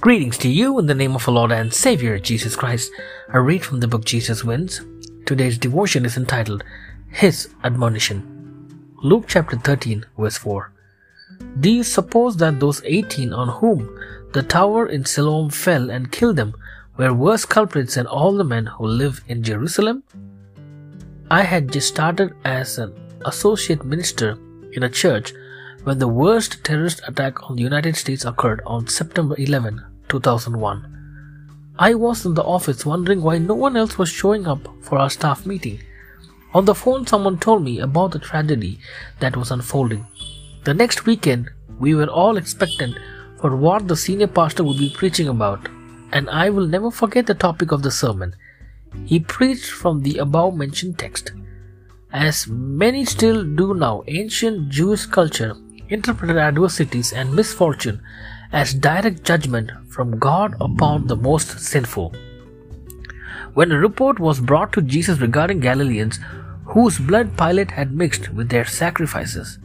Greetings to you in the name of our Lord and Savior Jesus Christ. I read from the book Jesus Wins. Today's devotion is entitled His Admonition. Luke chapter 13, verse 4. Do you suppose that those 18 on whom the tower in Siloam fell and killed them were worse culprits than all the men who live in Jerusalem? I had just started as an associate minister in a church when the worst terrorist attack on the United States occurred on September 11, 2001. I was in the office wondering why no one else was showing up for our staff meeting. On the phone, someone told me about the tragedy that was unfolding. The next weekend, we were all expectant for what the senior pastor would be preaching about, and I will never forget the topic of the sermon. He preached from the above mentioned text. As many still do now, ancient Jewish culture interpreted adversities and misfortune as direct judgment from God upon the most sinful. When a report was brought to Jesus regarding Galileans whose blood Pilate had mixed with their sacrifices,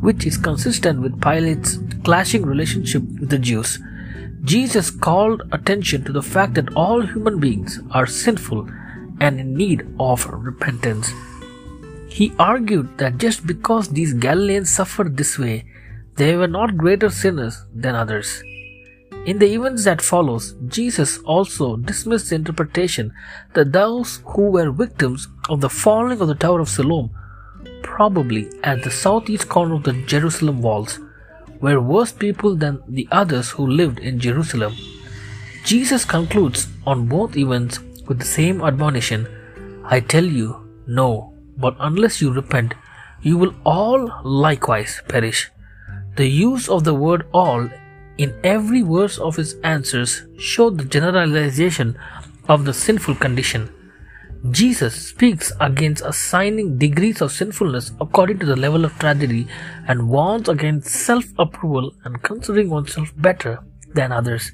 which is consistent with Pilate's clashing relationship with the Jews, Jesus called attention to the fact that all human beings are sinful and in need of repentance. He argued that just because these Galileans suffered this way, they were not greater sinners than others. In the events that follows, Jesus also dismissed the interpretation that those who were victims of the falling of the Tower of Siloam, probably at the southeast corner of the Jerusalem walls, were worse people than the others who lived in Jerusalem. Jesus concludes on both events with the same admonition I tell you, no, but unless you repent, you will all likewise perish. The use of the word all in every verse of his answers showed the generalization of the sinful condition. Jesus speaks against assigning degrees of sinfulness according to the level of tragedy and warns against self approval and considering oneself better than others.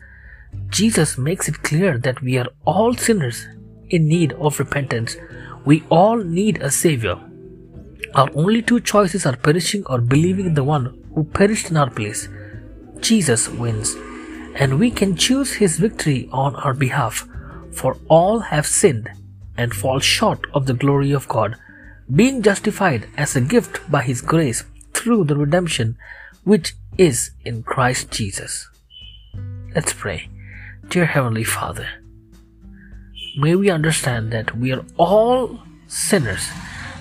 Jesus makes it clear that we are all sinners in need of repentance we all need a Savior. Our only two choices are perishing or believing in the one who perished in our place. Jesus wins, and we can choose His victory on our behalf, for all have sinned and fall short of the glory of God, being justified as a gift by His grace through the redemption which is in Christ Jesus. Let's pray. Dear Heavenly Father, may we understand that we are all sinners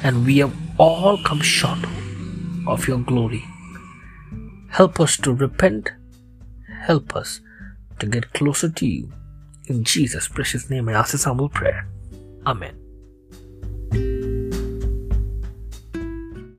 and we have all come short of your glory. Help us to repent. Help us to get closer to you. In Jesus' precious name, I ask this humble prayer. Amen.